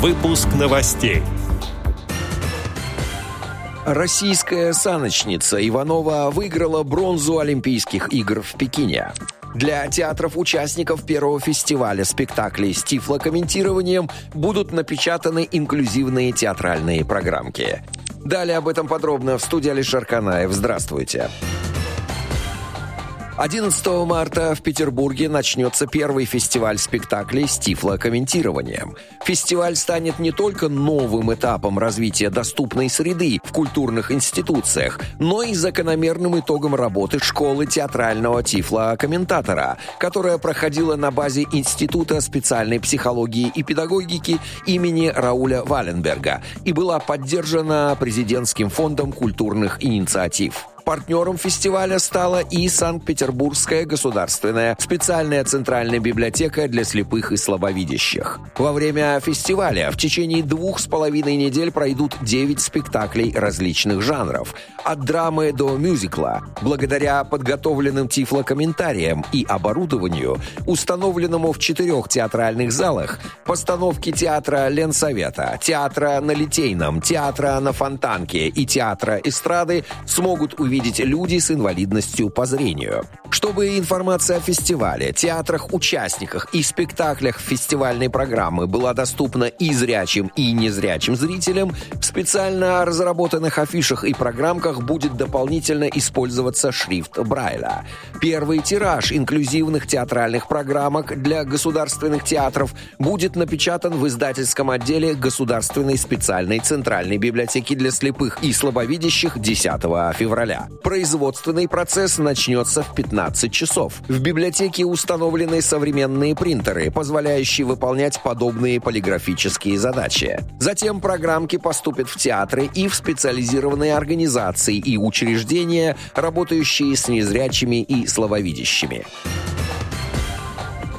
Выпуск новостей. Российская саночница Иванова выиграла бронзу Олимпийских игр в Пекине. Для театров-участников первого фестиваля спектаклей с тифлокомментированием будут напечатаны инклюзивные театральные программки. Далее об этом подробно в студии Алишер Канаев. Здравствуйте. Здравствуйте. 11 марта в Петербурге начнется первый фестиваль спектаклей с тифлокомментированием. Фестиваль станет не только новым этапом развития доступной среды в культурных институциях, но и закономерным итогом работы школы театрального тифлокомментатора, которая проходила на базе Института специальной психологии и педагогики имени Рауля Валенберга и была поддержана президентским фондом культурных инициатив. Партнером фестиваля стала и Санкт-Петербургская государственная специальная центральная библиотека для слепых и слабовидящих. Во время фестиваля в течение двух с половиной недель пройдут девять спектаклей различных жанров, от драмы до мюзикла, благодаря подготовленным тифлокомментариям и оборудованию, установленному в четырех театральных залах, постановки театра Ленсовета, театра на Литейном, театра на Фонтанке и театра эстрады смогут увидеть увидеть люди с инвалидностью по зрению. Чтобы информация о фестивале, театрах, участниках и спектаклях фестивальной программы была доступна и зрячим, и незрячим зрителям, в специально разработанных афишах и программках будет дополнительно использоваться шрифт Брайля. Первый тираж инклюзивных театральных программок для государственных театров будет напечатан в издательском отделе Государственной специальной центральной библиотеки для слепых и слабовидящих 10 февраля. Производственный процесс начнется в 15 часов. В библиотеке установлены современные принтеры, позволяющие выполнять подобные полиграфические задачи. Затем программки поступят в театры и в специализированные организации и учреждения, работающие с незрячими и слабовидящими.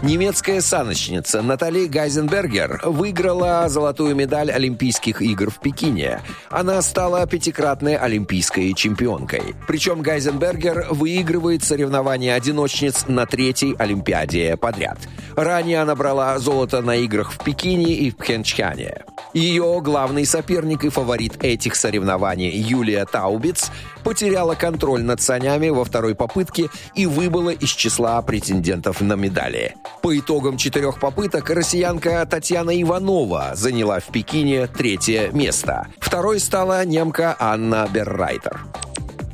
Немецкая саночница Натали Гайзенбергер выиграла золотую медаль Олимпийских игр в Пекине. Она стала пятикратной олимпийской чемпионкой. Причем Гайзенбергер выигрывает соревнования одиночниц на третьей Олимпиаде подряд. Ранее она брала золото на играх в Пекине и в Пхенчхане. Ее главный соперник и фаворит этих соревнований Юлия Таубиц потеряла контроль над санями во второй попытке и выбыла из числа претендентов на медали. По итогам четырех попыток россиянка Татьяна Иванова заняла в Пекине третье место. Второй стала немка Анна Беррайтер.